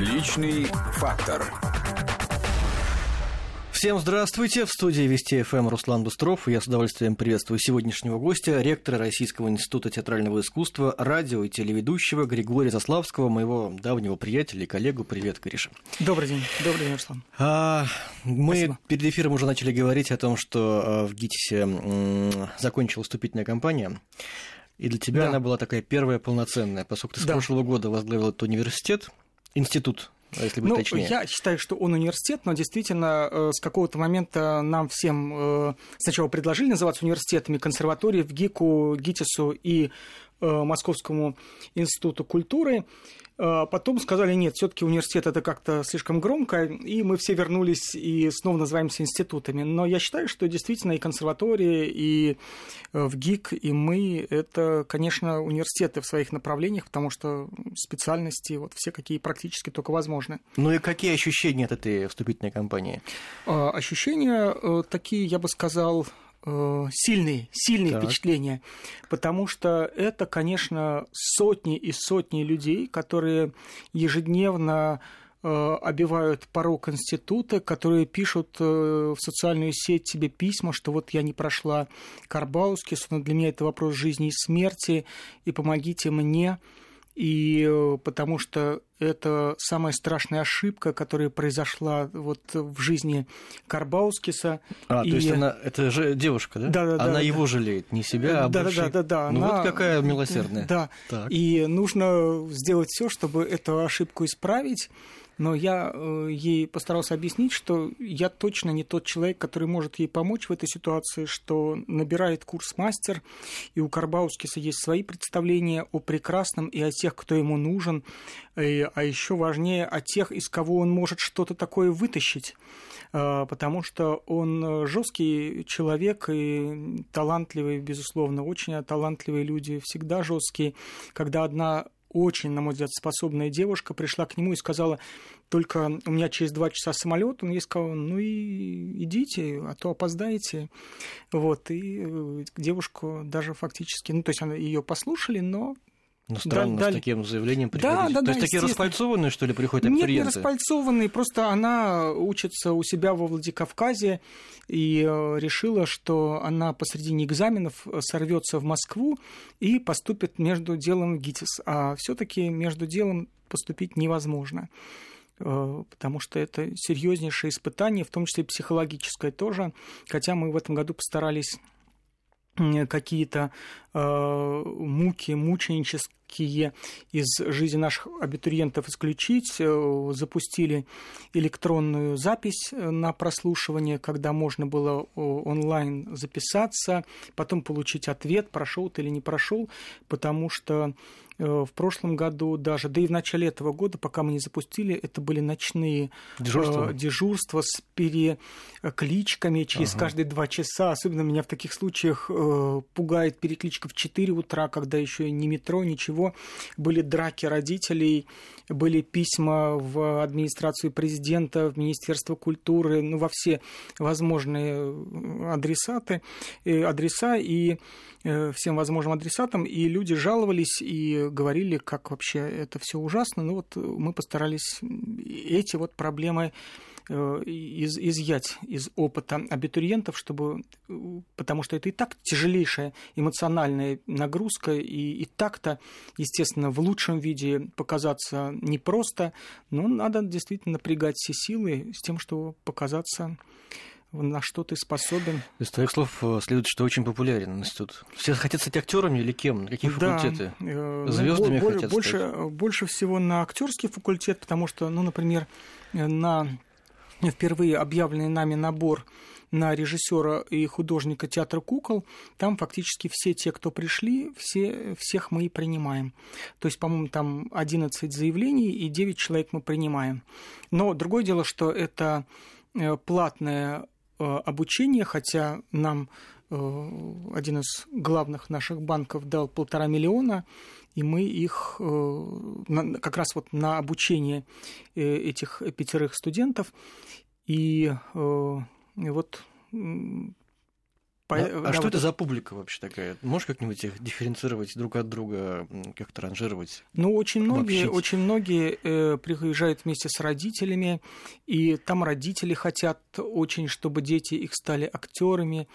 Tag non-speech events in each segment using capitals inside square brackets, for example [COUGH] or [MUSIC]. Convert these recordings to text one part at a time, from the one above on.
Личный фактор. Всем здравствуйте. В студии Вести ФМ Руслан Бустров. Я с удовольствием приветствую сегодняшнего гостя, ректора Российского института театрального искусства, радио и телеведущего Григория Заславского, моего давнего приятеля и коллегу. Привет, Гриша. Добрый день. Добрый день, Руслан. А, мы Спасибо. перед эфиром уже начали говорить о том, что а, в ГИТИСе м, закончилась вступительная кампания. И для тебя Да. она была такая первая полноценная, поскольку ты с Да. прошлого года возглавил этот университет, институт, а если быть Ну, точнее. я считаю, что он университет, но действительно э, с какого-то момента нам всем э, сначала предложили называться университетами, консерватории в ГИКу, ГИТИСу и э, Московскому институту культуры. Э, Потом сказали, нет, все-таки университет это как-то слишком громко, и мы все вернулись и снова называемся институтами. Но я считаю, что действительно и консерватории, и э, в ГИК, и мы – это, конечно, университеты в своих направлениях, потому что специальности вот все какие практически только возможны. Ну и какие ощущения от этой вступительной кампании? А, Ощущения э, такие, я бы сказал, сильные, сильные Так. впечатления, потому что это, конечно, сотни и сотни людей, которые ежедневно э, обивают порог института, которые пишут э, в социальную сеть тебе письма, что вот я не прошла Карбаускис, но для меня это вопрос жизни и смерти, и помогите мне. И э, потому что это самая страшная ошибка, которая произошла вот в жизни Карбаускиса. А, И- то есть она, это же девушка, да? Да-да-да, Она да. его жалеет, не себя, а да, больше... да, да, да, Ну она- вот какая милосердная. [LAUGHS] Да. Так. И нужно сделать все, чтобы эту ошибку исправить. Но я э, ей постарался объяснить, что я точно не тот человек, который может ей помочь в этой ситуации, что набирает курс мастер, и у Карбаускиса есть свои представления о прекрасном и о тех, кто ему нужен, и- а еще важнее о тех, из кого он может что-то такое вытащить. Э, Потому что он жесткий человек и талантливый, безусловно, очень талантливые люди всегда жесткие. Когда одна очень, на мой взгляд, способная девушка пришла к нему и сказала, только у меня через два часа самолет, он ей сказал, ну и идите, а то опоздаете. Вот, и э, девушку даже фактически, ну, то есть она ее послушали, но Ну, странно, дали- с таким заявлением Да, приходить. да, То да, есть такие распальцованные, что ли, приходят нет, не абитуриенты? распальцованный, просто она учится у себя во Владикавказе и э, решила, что она посредине экзаменов э, сорвется в Москву и поступит между делом в ГИТИС. А все-таки между делом поступить невозможно э, потому что это серьезнейшее испытание, в том числе психологическое тоже. Хотя мы в этом году постарались какие-то э, муки, мученические из жизни наших абитуриентов исключить. Э, Запустили электронную запись э, на прослушивание, когда можно было онлайн записаться, потом получить ответ, прошел ты или не прошел, потому что э, в прошлом году даже, да и в начале этого года, пока мы не запустили, это были ночные Дежурство? э, дежурства с перекличками через Ага. каждые два часа. Особенно меня в таких случаях пугает перекличка в 4 утра, когда еще ни метро, ничего. Были драки родителей, были письма в администрацию президента, в Министерство культуры, ну, во все возможные э, адресаты, э, адреса и э, всем возможным адресатам, и люди жаловались и говорили, как вообще это все ужасно. Ну вот мы постарались эти вот проблемы из, изъять из опыта абитуриентов, чтобы, э, потому что это и так тяжелейшая эмоциональная нагрузка, и, и так-то, естественно, в лучшем виде показаться непросто, но надо действительно напрягать все силы с тем, чтобы показаться на что ты способен. Из твоих слов э, следует, что очень популярен институт. Все хотят стать актерами или кем? На какие Да, факультеты? э, Звездами хотят больше, стать? больше всего на актерский факультет, потому что, ну, например, э, на впервые объявленный нами набор на режиссера и художника театра кукол, там фактически все те, кто пришли, все, всех мы и принимаем. То есть, по-моему, там 11 заявлений и 9 человек мы принимаем. Но другое дело, что это э, платное э, обучение, хотя нам э, один из главных наших банков дал полтора миллиона, и мы их э, как раз вот на обучение э, этих пятерых студентов. И э, вот По... А, да, а что вот... это за публика вообще такая? Можешь как-нибудь их дифференцировать друг от друга, как-то ранжировать? Ну, очень многие, очень многие э, приезжают вместе с родителями, и там родители хотят очень, чтобы дети их стали актерами.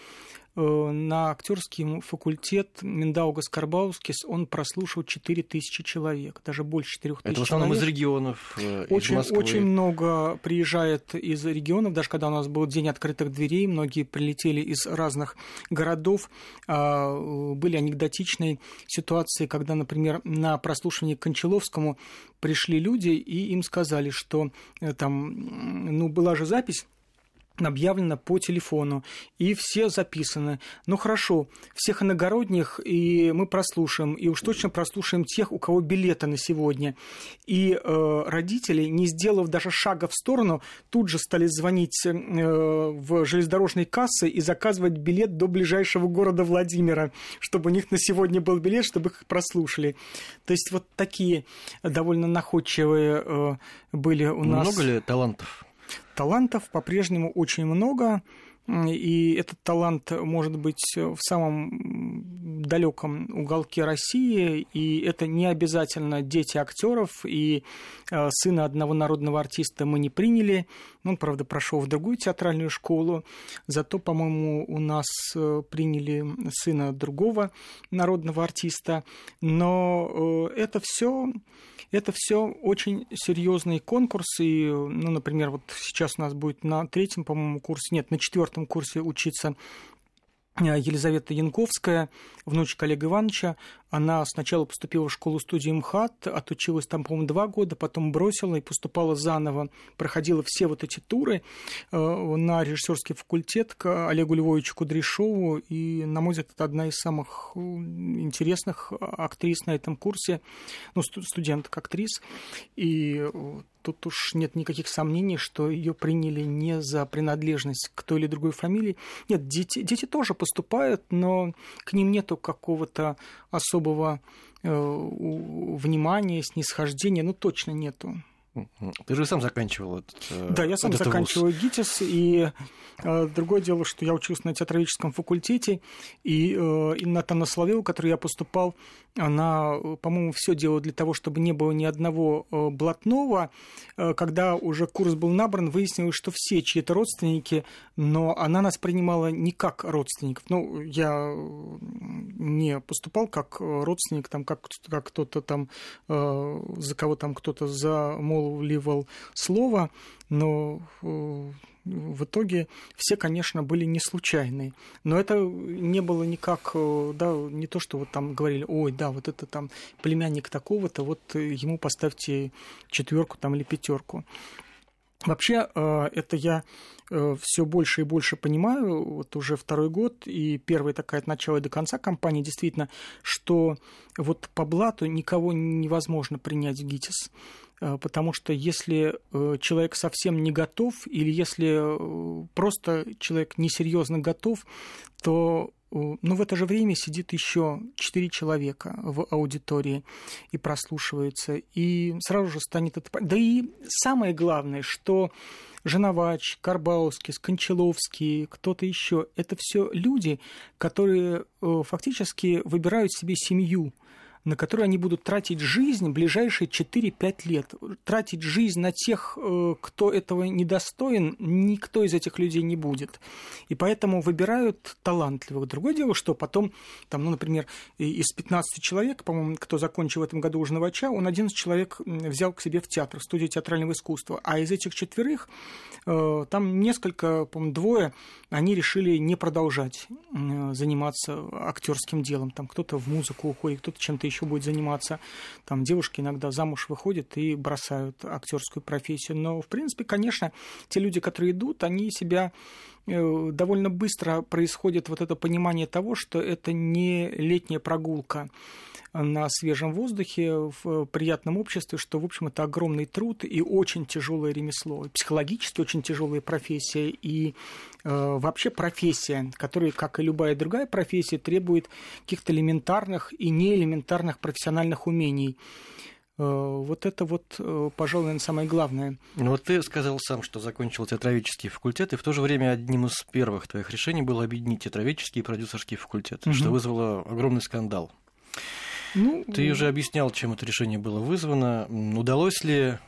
Э, на актерский факультет Миндаугас Карбаускис он прослушал 4000 человек, даже больше 4000 человек. Это в основном человек. из регионов, э, очень, из Очень много приезжает из регионов, даже когда у нас был день открытых дверей, многие прилетели из разных городов. А, были анекдотичные ситуации, когда, например, на прослушивание к Кончаловскому пришли люди, и им сказали, что э, там, ну, была же запись, объявлено по телефону, и все записаны. Ну хорошо, всех иногородних и мы прослушаем, и уж точно прослушаем тех, у кого билеты на сегодня. И э, родители, не сделав даже шага в сторону, тут же стали звонить э, в железнодорожные кассы и заказывать билет до ближайшего города Владимира, чтобы у них на сегодня был билет, чтобы их прослушали. То есть вот такие довольно находчивые э, были у нас... Много ли талантов? Талантов по-прежнему очень много, и этот талант может быть в самом далеком уголке России, и это не обязательно дети актеров, и э, сына одного народного артиста мы не приняли, он, правда, прошел в другую театральную школу, зато, по-моему, у нас э, приняли сына другого народного артиста, но э, это все это все очень серьезные конкурсы. Ну, например, вот сейчас у нас будет на третьем, по-моему, курсе, нет, на четвертом курсе учиться. Э, Елизавета Янковская, внучка Олега Ивановича, она сначала поступила в школу-студию МХАТ, отучилась там, по-моему, два года, потом бросила и поступала заново, проходила все вот эти туры э, на режиссерский факультет к Олегу Львовичу Кудряшову, и, на мой взгляд, это одна из самых э, интересных актрис на этом курсе, ну, студенток актрис, и тут уж нет никаких сомнений, что ее приняли не за принадлежность к той или другой фамилии. Нет, дети, дети тоже поступают, но к ним нету какого-то особого э, внимания, снисхождения, ну точно нету. Ты же сам заканчивал этот э, Да, я сам заканчиваю вуз. ГИТИС, и э, другое дело, что я учился на театроведческом факультете, и э, Инна Соловьева, который я поступал, она, по-моему, все делала для того, чтобы не было ни одного э, блатного. Э, когда уже курс был набран, выяснилось, что все чьи-то родственники, но она нас принимала не как родственников. Ну, я не поступал как родственник, там, как, как кто-то там, э, за кого там кто-то замолвливал слово, но в итоге все, конечно, были не случайные. Но это не было никак, э, да, не то, что вот там говорили, ой, да, вот это там племянник такого-то, вот ему поставьте четверку там или пятерку. Вообще, э, это я э, все больше и больше понимаю, вот уже второй год, и первая такая от начала и до конца кампании, действительно, что вот по блату никого невозможно принять в ГИТИС. Э, потому что если э, человек совсем не готов, или если э, просто человек несерьезно готов, то ну, в это же время сидит еще четыре человека в аудитории и прослушивается, и сразу же станет это... Да и самое главное, что Женовач, Карбауский, Скончаловский, кто-то еще, это все люди, которые фактически выбирают себе семью – на которые они будут тратить жизнь ближайшие 4-5 лет. Тратить жизнь на тех, э, кто этого недостоин, никто из этих людей не будет. И поэтому выбирают талантливых. Другое дело, что потом, там, ну, например, из 15 человек, по-моему, кто закончил в этом году уже Новача, он 11 человек взял к себе в театр, в студию театрального искусства. А из этих четверых, э, там несколько, по-моему, двое, они решили не продолжать заниматься актерским делом. Там кто-то в музыку уходит, кто-то чем-то еще еще будет заниматься. Там девушки иногда замуж выходят и бросают актерскую профессию. Но, в принципе, конечно, те люди, которые идут, они себя довольно быстро происходит вот это понимание того, что это не летняя прогулка на свежем воздухе, в приятном обществе, что, в общем, это огромный труд и очень тяжелое ремесло, психологически очень тяжелая профессия и э, вообще профессия, которая, как и любая другая профессия, требует каких-то элементарных и неэлементарных профессиональных умений. Вот это вот, пожалуй, наверное, самое главное. Ну вот ты сказал сам, что закончил театроведческий факультет, и в то же время одним из первых твоих решений было объединить театроведческий и продюсерский факультет, угу. что вызвало огромный скандал. Ну, Ты уже объяснял, чем это решение было вызвано. Удалось ли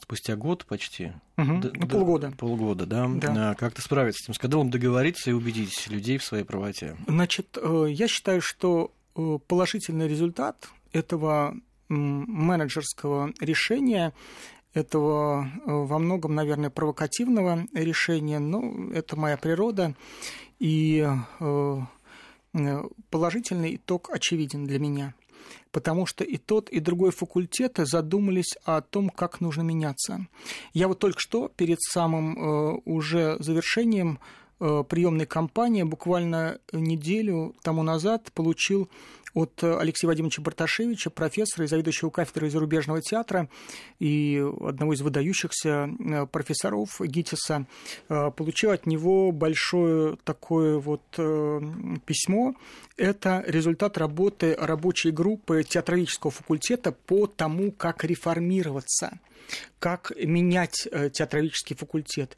спустя год почти? Угу, д- полгода. Полгода, да? да. Как-то справиться с этим скандалом, договориться и убедить людей в своей правоте? Значит, э, я считаю, что э, положительный результат этого менеджерского решения этого э, во многом, наверное, провокативного решения, но это моя природа, и положительный итог очевиден для меня – потому что и тот, и другой факультеты задумались о том, как нужно меняться. Я вот только что перед самым э, уже завершением э, приемной кампании буквально неделю тому назад получил от Алексея Вадимовича Барташевича, профессора и заведующего кафедрой зарубежного театра и одного из выдающихся э, профессоров ГИТИСа, э, получил от него большое такое вот э, письмо. Это результат работы рабочей группы театрологического факультета по тому, как реформироваться как менять театрологический факультет.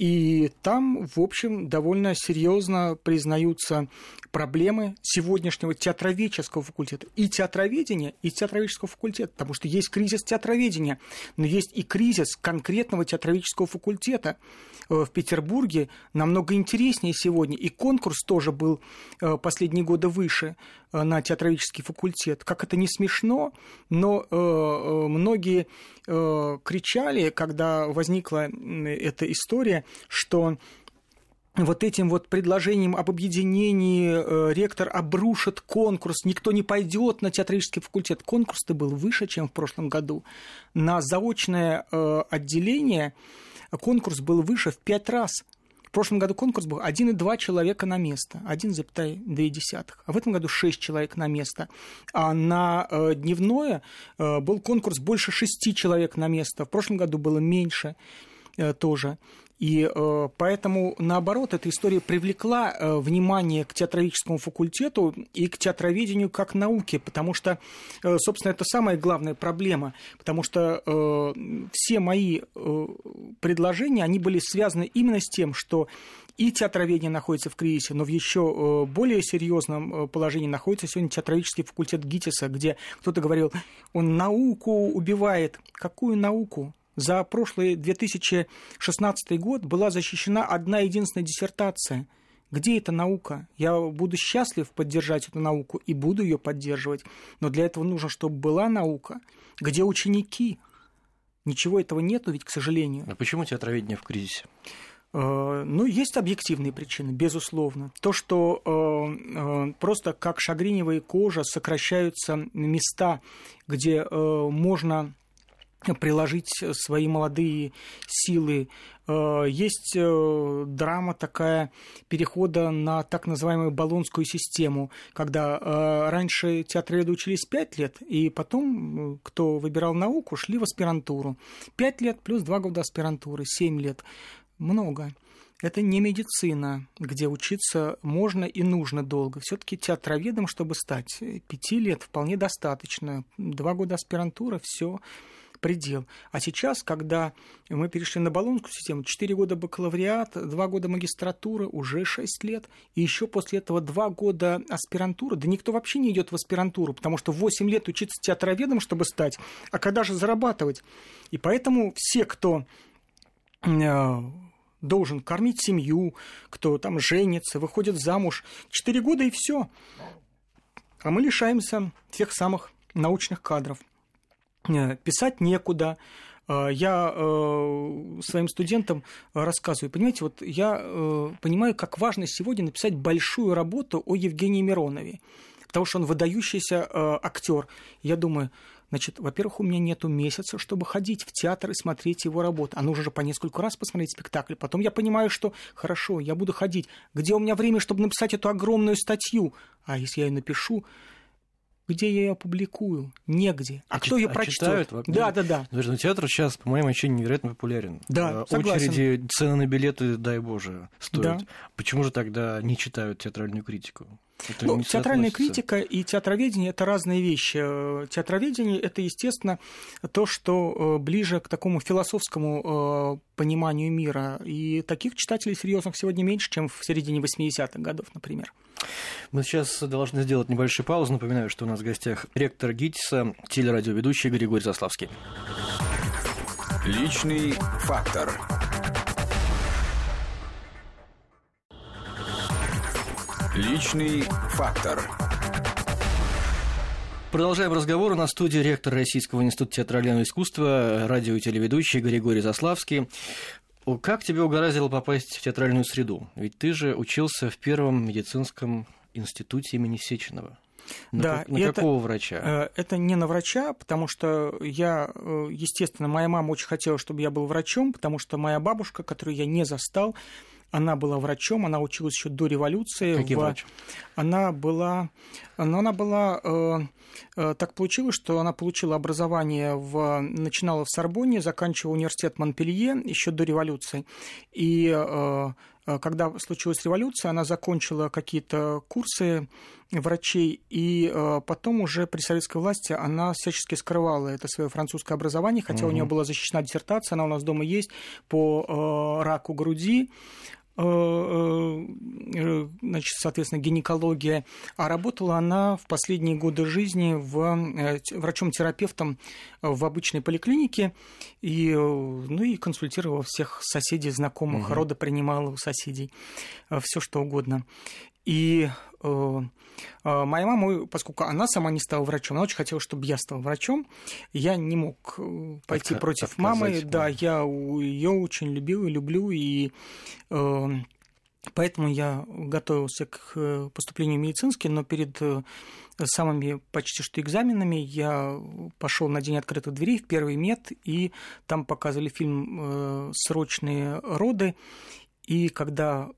И там, в общем, довольно серьезно признаются проблемы сегодняшнего театроведческого факультета. И театроведения, и театроведческого факультета, потому что есть кризис театроведения, но есть и кризис конкретного театроведческого факультета. Э, в Петербурге намного интереснее сегодня. И конкурс тоже был э, последние годы выше э, на театроведческий факультет. Как это не смешно, но многие кричали, когда возникла эта история, что вот этим вот предложением об объединении ректор обрушит конкурс, никто не пойдет на театрический факультет. Конкурс-то был выше, чем в прошлом году. На заочное отделение конкурс был выше в пять раз. В прошлом году конкурс был 1,2 человека на место, 1,2. А в этом году 6 человек на место. А на э, дневное э, был конкурс больше 6 человек на место. В прошлом году было меньше э, тоже. И э, поэтому, наоборот, эта история привлекла э, внимание к театроведческому факультету и к театроведению как науке, потому что, э, собственно, это самая главная проблема, потому что э, все мои э, предложения, они были связаны именно с тем, что и театроведение находится в кризисе, но в еще э, более серьезном э, положении находится сегодня театроведческий факультет ГИТИСа, где кто-то говорил, он науку убивает. Какую науку? За прошлый 2016 год была защищена одна единственная диссертация. Где эта наука? Я буду счастлив поддержать эту науку и буду ее поддерживать. Но для этого нужно, чтобы была наука. Где ученики? Ничего этого нету ведь, к сожалению. А почему театроведение в кризисе? Э, ну, есть объективные причины, безусловно. То, что э, э, просто как шагриневая кожа сокращаются места, где э, можно приложить свои молодые силы. Э, есть э, драма такая перехода на так называемую баллонскую систему, когда э, раньше театроведы учились 5 лет, и потом, кто выбирал науку, шли в аспирантуру. 5 лет плюс 2 года аспирантуры, 7 лет. Много. Это не медицина, где учиться можно и нужно долго. Все-таки театроведом, чтобы стать, пяти лет вполне достаточно. Два года аспирантура, все предел. А сейчас, когда мы перешли на баллонскую систему, 4 года бакалавриат, 2 года магистратуры, уже 6 лет, и еще после этого 2 года аспирантуры, да никто вообще не идет в аспирантуру, потому что 8 лет учиться театроведом, чтобы стать, а когда же зарабатывать? И поэтому все, кто э, должен кормить семью, кто там женится, выходит замуж, 4 года и все. А мы лишаемся тех самых научных кадров. Э, писать некуда. Э, я э, своим студентам рассказываю, понимаете, вот я понимаю, как важно сегодня написать большую работу о Евгении Миронове, потому что он выдающийся актер. Я думаю, Значит, во-первых, у меня нету месяца, чтобы ходить в театр и смотреть его работу. А нужно же по несколько раз посмотреть спектакль. Потом я понимаю, что хорошо, я буду ходить. Где у меня время, чтобы написать эту огромную статью? А если я ее напишу, где я ее опубликую? Негде. А, а кто ее а прочтет? Читают, да, да, да. Ну, театр сейчас, по моему ощущению, невероятно популярен. Да, согласен. Очереди, цены на билеты, дай боже, стоят. Да. Почему же тогда не читают театральную критику? Это ну, театральная критика и театроведение это разные вещи. Театроведение это, естественно, то, что э, ближе к такому философскому э, пониманию мира. И таких читателей серьезных сегодня меньше, чем в середине 80-х годов, например. Мы сейчас должны сделать небольшую паузу. Напоминаю, что у нас в гостях ректор ГИТИСа, телерадиоведущий Григорий Заславский. Личный фактор. Личный фактор. Продолжаем разговор. На студии ректор Российского института театрального искусства, радио и телеведущий Григорий Заславский. Как тебе угораздило попасть в театральную среду? Ведь ты же учился в первом медицинском институте имени Сеченова. На, да, на какого это, врача? Э, это не на врача, потому что я, э, естественно, моя мама очень хотела, чтобы я был врачом, потому что моя бабушка, которую я не застал, она была врачом, она училась еще до революции. Каким в... врач? Она была, но она была, э, э, так получилось, что она получила образование в, начинала в Сорбонне, заканчивала университет Монпелье еще до революции. И э, э когда случилась революция, она закончила какие-то курсы врачей, и э, потом уже при советской власти она всячески скрывала это свое французское образование, хотя угу. у нее была защищена диссертация, она у нас дома есть по э, раку груди. Э, э, э, значит, соответственно, гинекология, а работала она в последние годы жизни в, врачом-терапевтом в обычной поликлинике и, ну, и консультировала всех соседей, знакомых, угу. рода принимала у соседей, все что угодно. И э, э, моя мама, поскольку она сама не стала врачом, она очень хотела, чтобы я стал врачом. Я не мог э, пойти Отка- против мамы. Да, я ее очень любил и люблю. И э, поэтому я готовился к поступлению в медицинский, но перед самыми почти что экзаменами я пошел на день открытых дверей в первый мед, и там показывали фильм «Срочные роды». И когда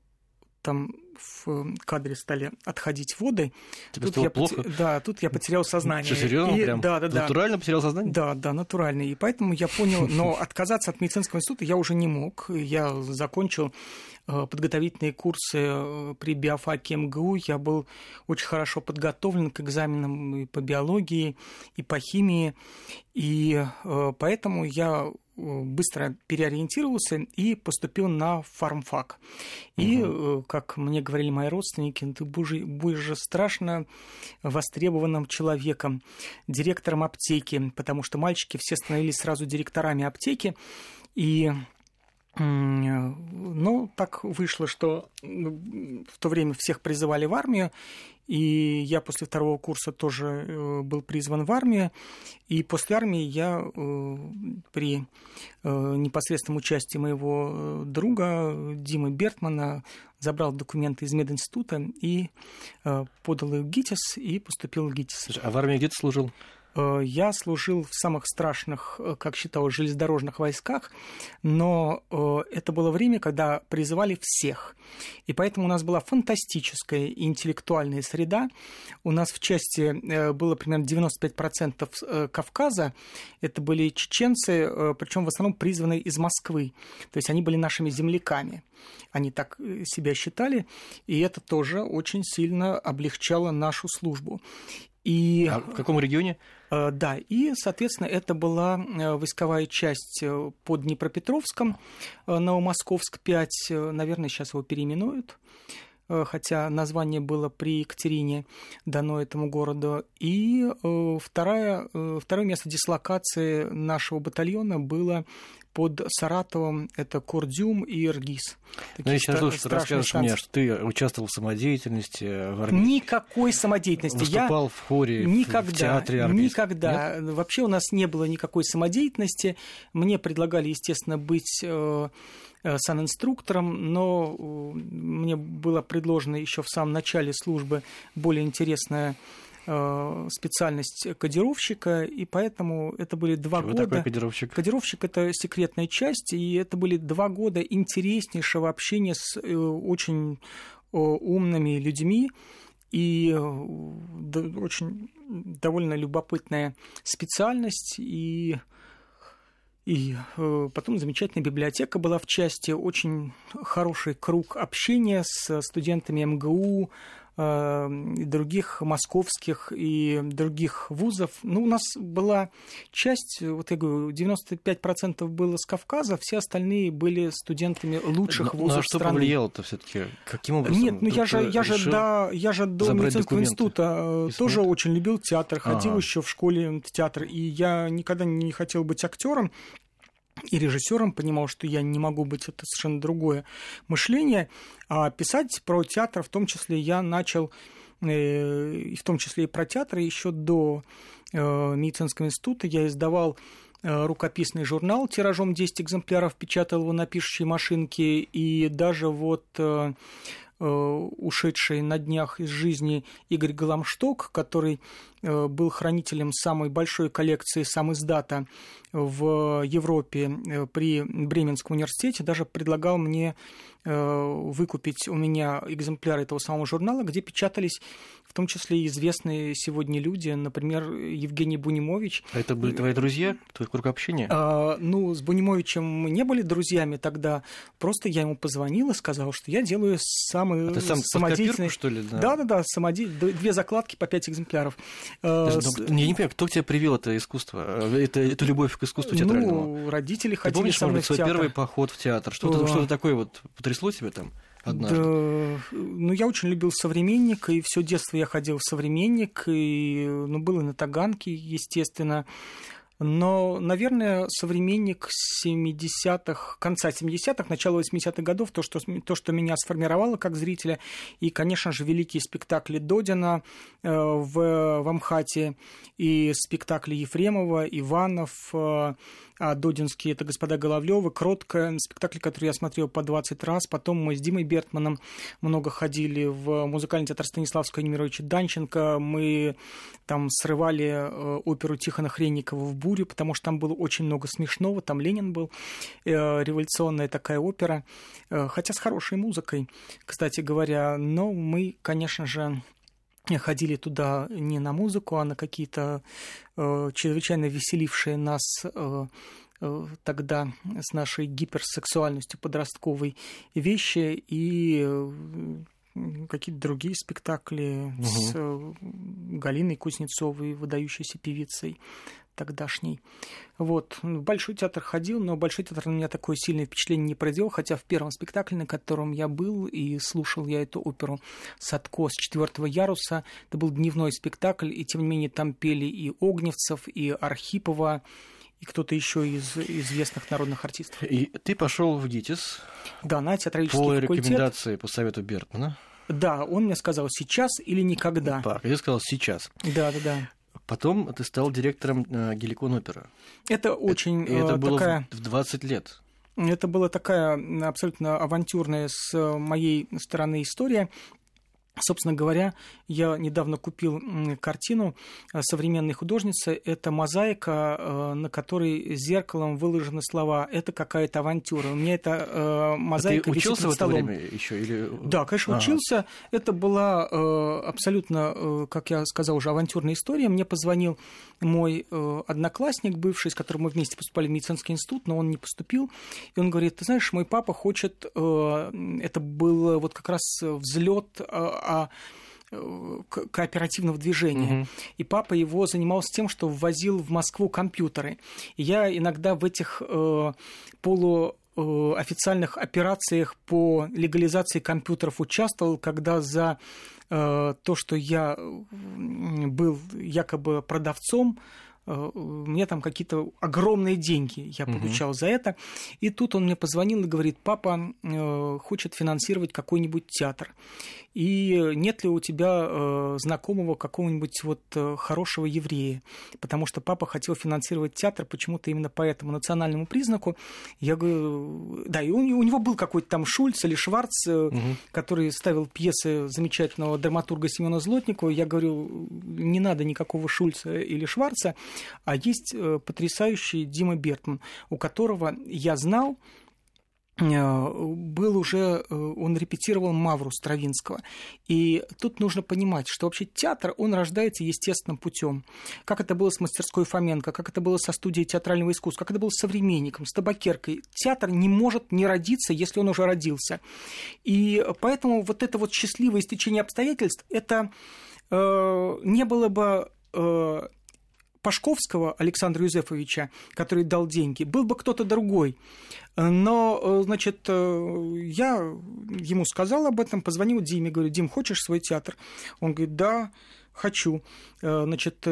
там в кадре стали отходить воды. Тебе тут я плохо? Пот... Да, тут я потерял сознание. Что, серьезно? И... Прям? Да, да, да. Натурально потерял сознание? Да, да, натурально. И поэтому я понял, [LAUGHS] но отказаться от медицинского института я уже не мог. Я закончил э, подготовительные курсы э, при биофаке МГУ. Я был очень хорошо подготовлен к экзаменам и по биологии, и по химии. И э, поэтому я быстро переориентировался и поступил на фармфак. И, угу. как мне говорили мои родственники, ты будешь, будешь же страшно востребованным человеком, директором аптеки, потому что мальчики все становились сразу директорами аптеки. И ну, так вышло, что в то время всех призывали в армию, и я после второго курса тоже э, был призван в армию. И после армии я э, при э, непосредственном участии моего друга Димы Бертмана забрал документы из мединститута и подал их в ГИТИС и поступил в ГИТИС. А в армии где ты служил? Э, я служил в самых страшных, э, как считал, железнодорожных войсках, но э, это было время, когда призывали всех. И поэтому у нас была фантастическая интеллектуальная среда. У нас в части было примерно 95% Кавказа. Это были чеченцы, причем в основном призванные из Москвы. То есть они были нашими земляками. Они так себя считали, и это тоже очень сильно облегчало нашу службу. И... А в каком регионе? Э, да, и, соответственно, это была э, войсковая часть э, под Днепропетровском, Новомосковск 5, наверное, сейчас его переименуют хотя название было при Екатерине дано этому городу. И второе, второе место дислокации нашего батальона было под Саратовом это Курдюм и Иргиз. Ну, я сейчас слушаю, ты расскажешь станции. мне, что ты участвовал в самодеятельности в армии. Никакой самодеятельности. Выступал я в хоре, никогда, в театре армейском. Никогда. Нет? Вообще у нас не было никакой самодеятельности. Мне предлагали, естественно, быть э, э, санинструктором, но э, мне было предложено еще в самом начале службы более интересная Э, специальность кодировщика, и поэтому это были два Чего года. Такой кодировщик? Кодировщик это секретная часть, и это были два года интереснейшего общения с э, очень умными людьми. И очень довольно любопытная специальность, и и э, потом замечательная библиотека была в части, очень хороший круг общения с студентами МГУ, Э, других московских и других вузов. Ну, у нас была часть, вот я говорю, 95% было с Кавказа, все остальные были студентами лучших но, вузов ну, а что страны. повлияло-то все таки Каким образом? Нет, ну я же, я, же до, я же до медицинского института э, тоже очень любил театр, ходил а. еще в школе в театр, и я никогда не хотел быть актером, и режиссером понимал, что я не могу быть, это совершенно другое мышление. А писать про театр в том числе я начал, э, и в том числе и про театр, еще до э, медицинского института я издавал э, рукописный журнал тиражом 10 экземпляров, печатал его на пишущей машинке, и даже вот ушедший на днях из жизни Игорь Галамшток, который был хранителем самой большой коллекции сам издата в Европе э, при Бременском университете даже предлагал мне э, выкупить у меня экземпляр этого самого журнала, где печатались в том числе известные сегодня люди, например, Евгений Бунимович. А это были твои друзья, твой круг общения? А, ну, с Бунимовичем мы не были друзьями тогда, просто я ему позвонил и сказал, что я делаю самый а ты сам самодеятельный... что ли? Да-да-да, самоде... две закладки по пять экземпляров. Даже, ну, я не понимаю, кто тебе привил это искусство, это, эту любовь к искусству театральному? Ну, родители ходили Ты помнишь, со мной может быть, свой первый поход в театр? Что-то, что такое вот потрясло тебя там? однажды? Да, ну, я очень любил «Современник», и все детство я ходил в «Современник», и, ну, было на Таганке, естественно. Но, наверное, современник 70-х, конца 70-х, начала 80-х годов, то что, то, что меня сформировало как зрителя, и, конечно же, великие спектакли Додина э, в, в Амхате, и спектакли Ефремова, Иванов, э, а Додинский это «Господа Головлёвы», «Кротко», спектакль, который я смотрел по 20 раз. Потом мы с Димой Бертманом много ходили в музыкальный театр Станиславского Немировича Данченко. Мы там срывали э, оперу Тихона Хренникова в бурю, потому что там было очень много смешного. Там Ленин был, э, революционная такая опера, э, хотя с хорошей музыкой, кстати говоря. Но мы, конечно же, ходили туда не на музыку, а на какие-то э, чрезвычайно веселившие нас э, э, тогда с нашей гиперсексуальностью подростковой вещи и э, какие-то другие спектакли угу. с э, Галиной Кузнецовой, выдающейся певицей тогдашний. Вот. В Большой театр ходил, но Большой театр на меня такое сильное впечатление не произвел, хотя в первом спектакле, на котором я был и слушал я эту оперу «Садко» с четвертого яруса, это был дневной спектакль, и тем не менее там пели и Огневцев, и Архипова, и кто-то еще из известных народных артистов. И ты пошел в ГИТИС. Да, на театралический по факультет. рекомендации, по совету Бертмана. Да, он мне сказал сейчас или никогда. Так, я сказал сейчас. Да, да, да. Потом ты стал директором э, Геликон опера. Это очень это, это было такая... в 20 лет. Это была такая абсолютно авантюрная с моей стороны история. Собственно говоря, я недавно купил картину э, современной художницы. Это мозаика, э, на которой зеркалом выложены слова «это какая-то авантюра». У меня эта э, мозаика а ты учился в это время еще? Или... Да, конечно, ага. учился. Это была абсолютно, как я сказал уже, авантюрная история. Мне позвонил мой одноклассник бывший, с которым мы вместе поступали в медицинский институт, но он не поступил. И он говорит, ты знаешь, мой папа хочет... Это был вот как раз взлет а кооперативного движения. Угу. И папа его занимался тем, что ввозил в Москву компьютеры. И я иногда в этих э, полу э, официальных операциях по легализации компьютеров участвовал, когда за э, то, что я был якобы продавцом, Э, мне там какие-то огромные деньги я получал угу. за это. И тут он мне позвонил и говорит, папа э, хочет финансировать какой-нибудь театр. И нет ли у тебя э, знакомого какого-нибудь вот хорошего еврея? Потому что папа хотел финансировать театр почему-то именно по этому национальному признаку. Я говорю, да, и у, у него был какой-то там Шульц или Шварц, угу. который ставил пьесы замечательного драматурга Семена Злотникова. Я говорю, не надо никакого Шульца или Шварца. А есть э, потрясающий Дима Бертман, у которого я знал, Э, был уже, э, он репетировал Мавру Стравинского. И тут нужно понимать, что вообще театр, он рождается естественным путем. Как это было с мастерской Фоменко, как это было со студией театрального искусства, как это было с современником, с табакеркой. Театр не может не родиться, если он уже родился. И поэтому вот это вот счастливое истечение обстоятельств, это э, не было бы э, Пашковского Александра Юзефовича, который дал деньги, был бы кто-то другой. Но, э, значит, э, я ему сказал об этом, позвонил Диме, говорю, Дим, хочешь свой театр? Он говорит, да, хочу. Э, значит,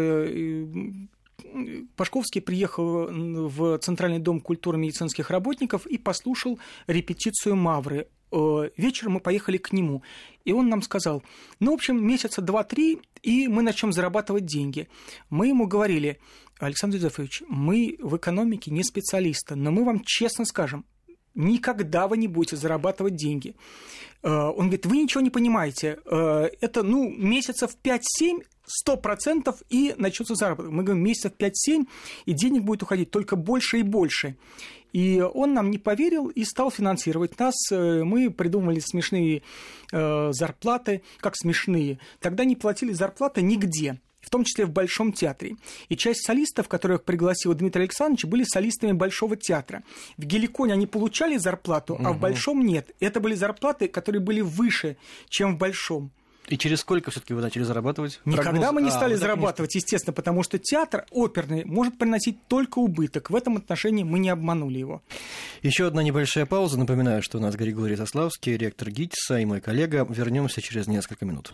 Пашковский приехал в Центральный дом культуры медицинских работников и послушал репетицию Мавры Э, вечером мы поехали к нему, и он нам сказал, ну, в общем, месяца два-три, и мы начнем зарабатывать деньги. Мы ему говорили, Александр Юзефович, мы в экономике не специалисты, но мы вам честно скажем, никогда вы не будете зарабатывать деньги. Э, он говорит, вы ничего не понимаете, э, это, ну, месяцев 5-7, сто процентов и начнется заработок. Мы говорим, месяцев 5-7, и денег будет уходить только больше и больше. И он нам не поверил и стал финансировать нас. Э, мы придумали смешные э, зарплаты, как смешные. Тогда не платили зарплаты нигде в том числе в Большом театре. И часть солистов, которых пригласил Дмитрий Александрович, были солистами Большого театра. В Геликоне они получали зарплату, угу. а в Большом нет. Это были зарплаты, которые были выше, чем в Большом. И через сколько все-таки вы начали зарабатывать? Никогда Прогноз... мы не а, стали а, зарабатывать, естественно, потому что театр оперный может приносить только убыток. В этом отношении мы не обманули его. Еще одна небольшая пауза. Напоминаю, что у нас Григорий Заславский, ректор ГИТИСа и мой коллега. Вернемся через несколько минут.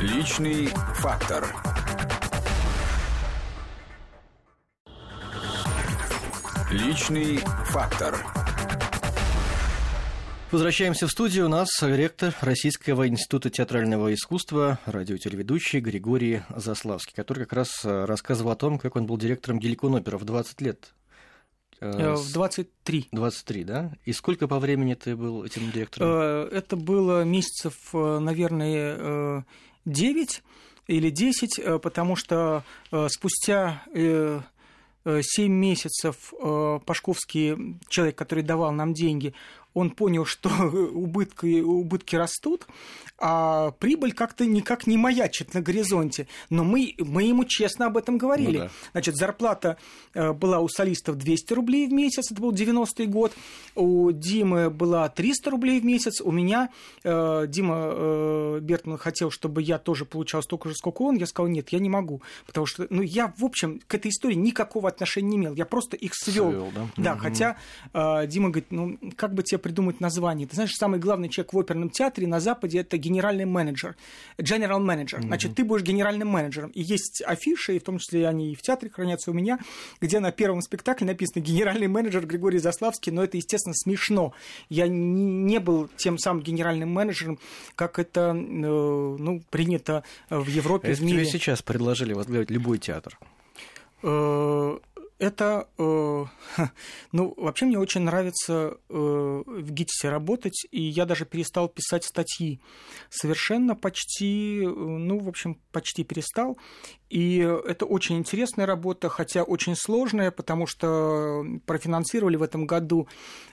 Личный фактор. Личный фактор. Возвращаемся в студию. У нас ректор Российского института театрального искусства, радиотелеведущий Григорий Заславский, который как раз э, рассказывал о том, как он был директором Геликон опера в 20 лет. Э, в 23. 23, да? И сколько по времени ты был этим директором? Э, это было месяцев, наверное, 9 или 10, потому что спустя 7 месяцев Пашковский, человек, который давал нам деньги, он понял, что [LAUGHS] убытки, убытки растут, а прибыль как-то никак не маячит на горизонте. Но мы, мы ему честно об этом говорили. Ну, да. Значит, зарплата э, была у солистов 200 рублей в месяц, это был 90-й год, у Димы была 300 рублей в месяц, у меня э, Дима э, Бертман хотел, чтобы я тоже получал столько же, сколько он, я сказал, нет, я не могу, потому что, ну, я, в общем, к этой истории никакого отношения не имел, я просто их свел. свел да, да угу. хотя Дима говорит, ну, как бы тебе придумать название? Ты знаешь, самый главный человек в оперном театре на Западе это генеральный менеджер, general manager. Значит, ты будешь генеральным менеджером. И есть афиши, и в том числе они и в театре хранятся у меня, где на первом спектакле написано генеральный менеджер Григорий Заславский, но это, естественно, смешно. Я не был тем самым генеральным менеджером, как это э, ну, принято в Европе, Если в мире. тебе сейчас предложили возглавить любой театр, э, это, э, [LAUGHS] ну, вообще мне очень нравится э, в ГИТИСе работать, и я даже перестал писать статьи. Совершенно почти, э, ну, в общем, почти перестал. И это очень интересная работа, хотя очень сложная, потому что профинансировали в этом году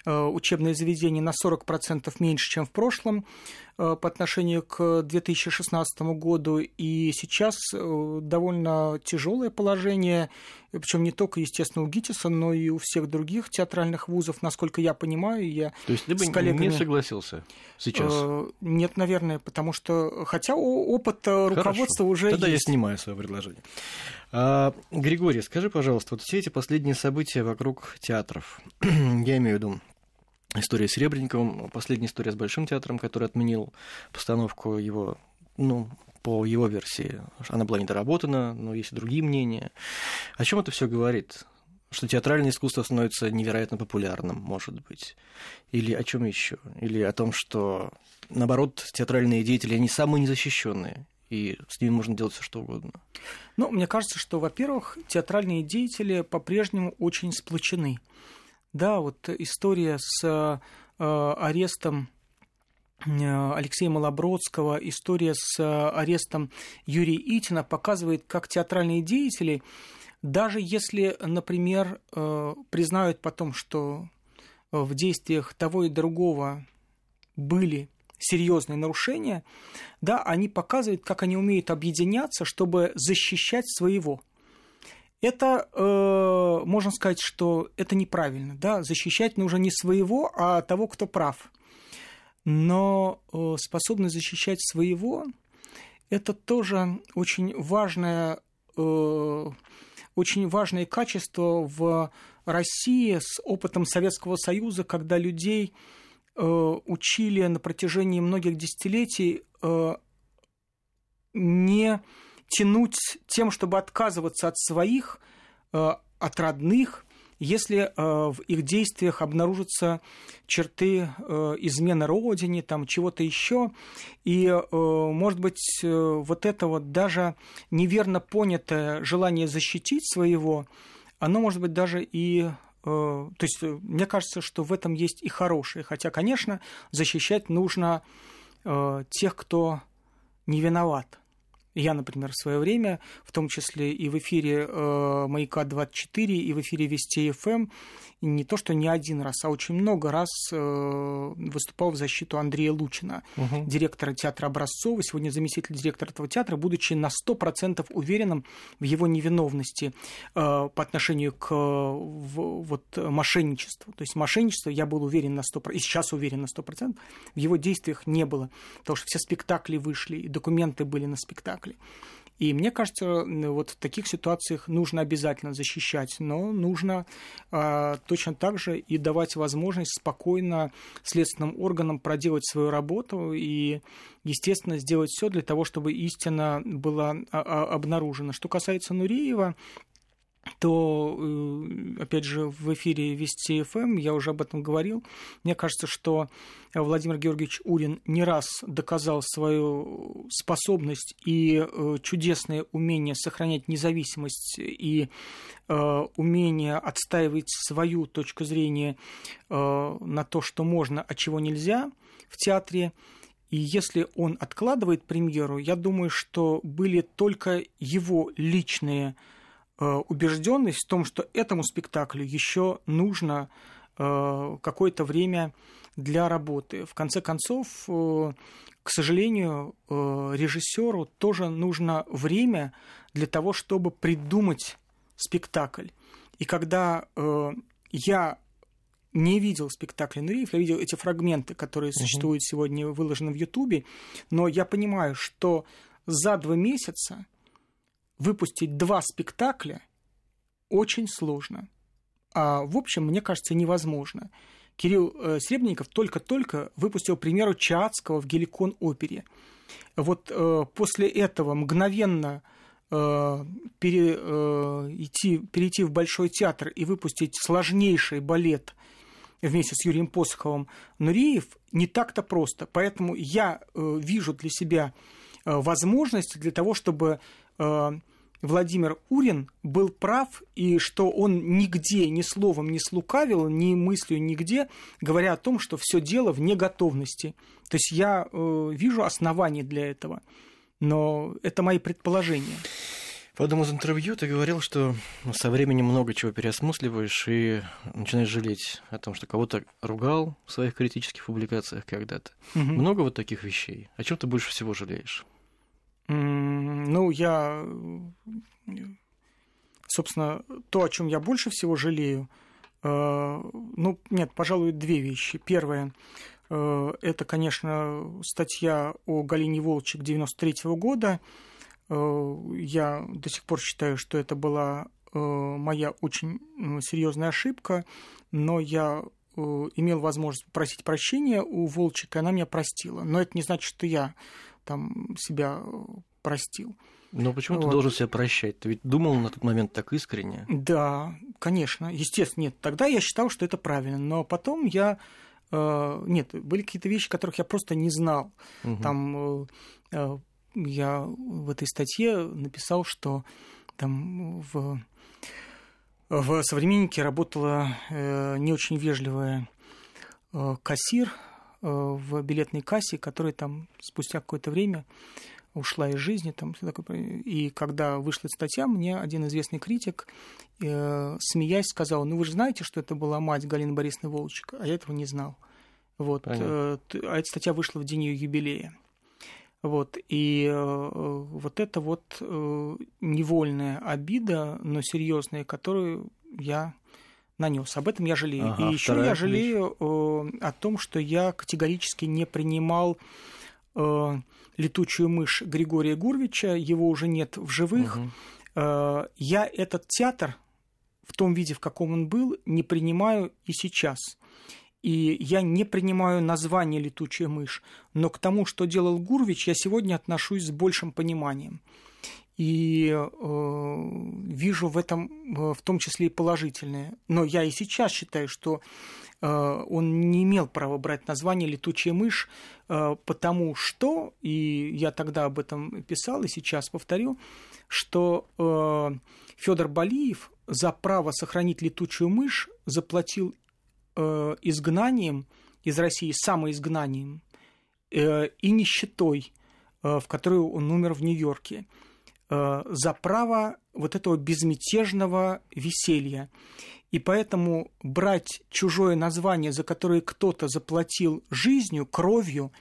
э, учебные заведения на 40% меньше, чем в прошлом. Э, по отношению к 2016 году, и сейчас э, довольно тяжелое положение, причем не только, естественно, у ГИТИСа, но и у всех других театральных вузов, насколько я понимаю. Я То есть ты бы коллегами... не согласился сейчас? Э, нет, наверное, потому что, хотя опыт руководства уже Тогда есть. я снимаю свое предложение. А, Григорий, скажи, пожалуйста, вот все эти последние события вокруг театров, [CLEARS THROAT] я имею в виду история с Серебренниковым, последняя история с Большим театром, который отменил постановку его, ну, по его версии, она была недоработана, но есть и другие мнения. О чем это все говорит? Что театральное искусство становится невероятно популярным, может быть. Или о чем еще? Или о том, что, наоборот, театральные деятели, они самые незащищенные, и с ними можно делать все что угодно. Ну, мне кажется, что, во-первых, театральные деятели по-прежнему очень сплочены. Да, вот история с э, арестом э, Алексея Малобродского, история с э, арестом Юрия Итина показывает, как театральные деятели, даже если, например, признают потом, что в действиях того и другого были серьезные нарушения, да, они показывают, как они умеют объединяться, чтобы защищать своего. Это, э, можно сказать, что это неправильно, да, защищать нужно не своего, а того, кто прав. Но э, способность защищать своего, это тоже очень важное, э, очень важное качество в России с опытом Советского Союза, когда людей Э, учили на протяжении многих десятилетий э, не тянуть тем, чтобы отказываться от своих, э, от родных, если в их действиях обнаружатся черты измены родине, там чего-то еще, и, может быть, вот это вот даже неверно понятое желание защитить своего, оно может быть даже и Э, то есть э, мне кажется, что в этом есть и хорошее. Хотя, конечно, защищать нужно э, тех, кто не виноват. Я, например, в свое время, в том числе и в эфире э, «Маяка-24», и в эфире «Вести ФМ», не то что не один раз, а очень много раз э, выступал в защиту Андрея Лучина, угу. директора театра Образцова, сегодня заместитель директора этого театра, будучи на 100% уверенным в его невиновности э, по отношению к в, вот, мошенничеству. То есть мошенничество, я был уверен на 100%, и сейчас уверен на 100%, в его действиях не было, потому что все спектакли вышли, и документы были на спектакле. И мне кажется, вот в таких ситуациях нужно обязательно защищать, но нужно э, точно так же и давать возможность спокойно следственным органам проделать свою работу и, естественно, сделать все для того, чтобы истина была а, а, обнаружена. Что касается Нуриева, то, э, опять же, в эфире Вести ФМ, эм я уже об этом говорил, мне кажется, что Владимир Георгиевич Урин не раз доказал свою способность и э, чудесное умение сохранять независимость и э, умение отстаивать свою точку зрения на то, что можно, а чего нельзя в театре. И если он откладывает премьеру, я думаю, что были только его личные Э, убежденность в том, что этому спектаклю еще нужно э, какое-то время для работы. В конце концов, э, к сожалению, режиссеру тоже нужно время для того, чтобы придумать спектакль. И когда я не видел спектакля Нуриев, я видел эти фрагменты, которые uh-huh. существуют сегодня, выложены в Ютубе, но я понимаю, что за два месяца выпустить два спектакля очень сложно. А в общем, мне кажется, невозможно. Кирилл э, Сребников только-только выпустил премьеру Чацкого в Геликон опере. Вот э, после этого мгновенно э, пере, э, идти, перейти в Большой театр и выпустить сложнейший балет вместе с Юрием Посоховым Нуриев не так-то просто. Поэтому я э, вижу для себя э, возможность для того, чтобы Владимир Урин был прав, и что он нигде, ни словом не слукавил, ни мыслью нигде, говоря о том, что все дело в неготовности. То есть я э, вижу основания для этого, но это мои предположения. В одном из интервью ты говорил, что со временем много чего переосмысливаешь и начинаешь жалеть о том, что кого-то ругал в своих критических публикациях когда-то. Угу. Много вот таких вещей. О чем ты больше всего жалеешь? Ну, я, собственно, то, о чем я больше всего жалею, э, ну, нет, пожалуй, две вещи. Первое, э, это, конечно, статья о Галине Волчек 93 -го года. Э, я до сих пор считаю, что это была моя очень серьезная ошибка, но я имел возможность попросить прощения у Волчика, и она меня простила. Но это не значит, что я там себя простил. Но почему вот. ты должен себя прощать? Ты ведь думал на тот момент так искренне. Да, конечно. Естественно, нет. Тогда я считал, что это правильно. Но потом я... Э, нет, были какие-то вещи, которых я просто не знал. Угу. Там э, э, я в этой статье написал, что там в, в «Современнике» работала э, не очень вежливая э, кассир Э, в билетной кассе, который там спустя какое-то время ушла из жизни. Там, и когда вышла статья, мне один известный критик, э, смеясь, сказал, ну вы же знаете, что это была мать Галины Борисовны Волчек, а я этого не знал. Вот. Э, а эта статья вышла в день ее юбилея. Вот, и э, вот это вот э, невольная обида, но серьезная, которую я нанес. Об этом я жалею. Ага, и еще я жалею э, о том, что я категорически не принимал э, летучую мышь Григория Гурвича, его уже нет в живых. Угу. Я этот театр в том виде, в каком он был, не принимаю и сейчас. И я не принимаю название «летучая мышь», но к тому, что делал Гурвич, я сегодня отношусь с большим пониманием. И э, вижу в этом э, в том числе и положительное. Но я и сейчас считаю, что э, он не имел права брать название «летучая мышь», э, потому что, и я тогда об этом писал, и сейчас повторю, что э, Федор Балиев за право сохранить летучую мышь заплатил э, изгнанием из России, самоизгнанием э, и нищетой, э, в которую он умер в Нью-Йорке, за право вот этого безмятежного веселья. И поэтому брать чужое название, за которое кто-то заплатил жизнью, кровью,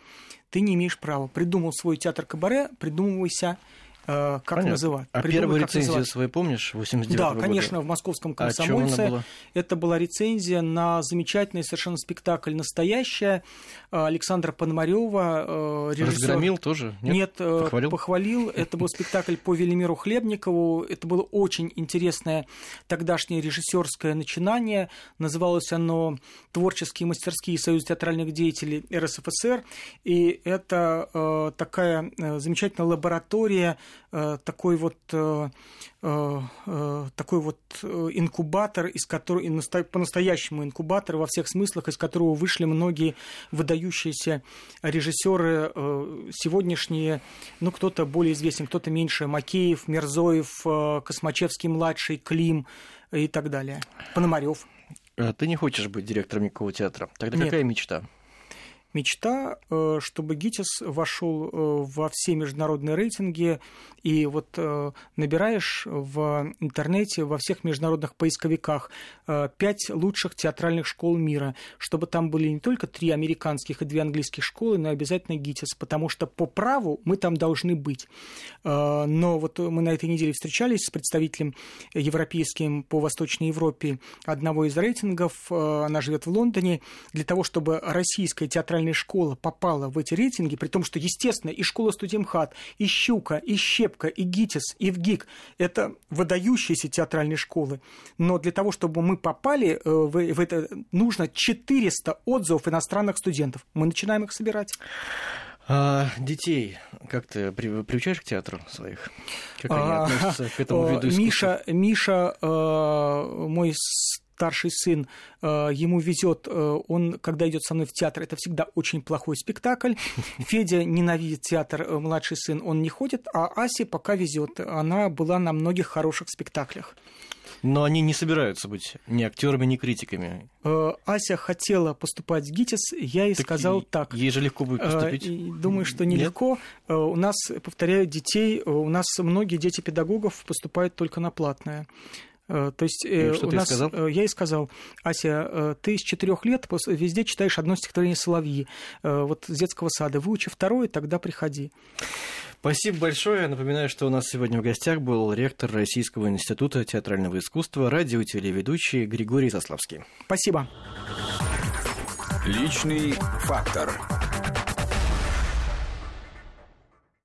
ты не имеешь права. Придумал свой театр кабаре, придумывайся Э, как Понятно. называть. А Придумай, первую рецензию называть. свою помнишь, 89 Да, конечно, в московском а комсомольце. А была? Это была рецензия на замечательный совершенно спектакль «Настоящая» Александра Пономарева, э, режиссер. Разгромил тоже? Нет, Нет э, похвалил? похвалил. Это был спектакль по Велимиру Хлебникову. Это было очень интересное тогдашнее режиссерское начинание. Называлось оно «Творческие мастерские Союз театральных деятелей РСФСР». И это такая замечательная лаборатория Э, такой вот э, э, такой вот инкубатор, из которого, по-настоящему инкубатор во всех смыслах, из которого вышли многие выдающиеся режиссеры сегодняшние, ну, кто-то более известен, кто-то меньше, Макеев, Мерзоев, Космачевский-младший, Клим и так далее, Пономарев. Ты не хочешь быть директором никакого театра. Тогда Нет. какая мечта? Мечта, э, чтобы ГИТИС вошел э, во все международные рейтинги, и вот э, набираешь в интернете, во всех международных поисковиках пять лучших театральных школ мира, чтобы там были не только три американских и две английских школы, но обязательно ГИТИС, потому что по праву мы там должны быть. Но вот мы на этой неделе встречались с представителем европейским по Восточной Европе одного из рейтингов, она живет в Лондоне, для того, чтобы российская театральная музыкальная школа попала в эти рейтинги, при том, что, естественно, и школа студемхат, и Щука, и Щепка, и ГИТИС, и ВГИК – это выдающиеся театральные школы. Но для того, чтобы мы попали э, в, в это, нужно 400 отзывов иностранных студентов. Мы начинаем их собирать. А, детей как ты приучаешь к театру своих? Как они а, относятся к этому виду искусства? Миша, Миша э, мой старший сын, э, ему везет, э, он, когда идет со мной в театр, это всегда очень плохой спектакль. [LAUGHS] Федя ненавидит театр, э, младший сын, он не ходит, а Асе пока везет. Она была на многих хороших спектаклях. Но они не собираются быть ни актерами, ни критиками. Ася хотела поступать в ГИТИС, я ей так сказал так. Ей же легко будет поступить. Думаю, что нелегко. У нас, повторяю, детей, у нас многие дети педагогов поступают только на платное. Э, то есть и э, что у ты нас, сказал? Э, я и сказал, Ася, ты с четырех лет везде читаешь одно стихотворение Соловьи, вот с детского сада, выучи второе, тогда приходи. Спасибо большое. Напоминаю, что у нас сегодня в гостях был ректор Российского института театрального искусства, радио и телеведущий Григорий Заславский. Спасибо. Личный фактор.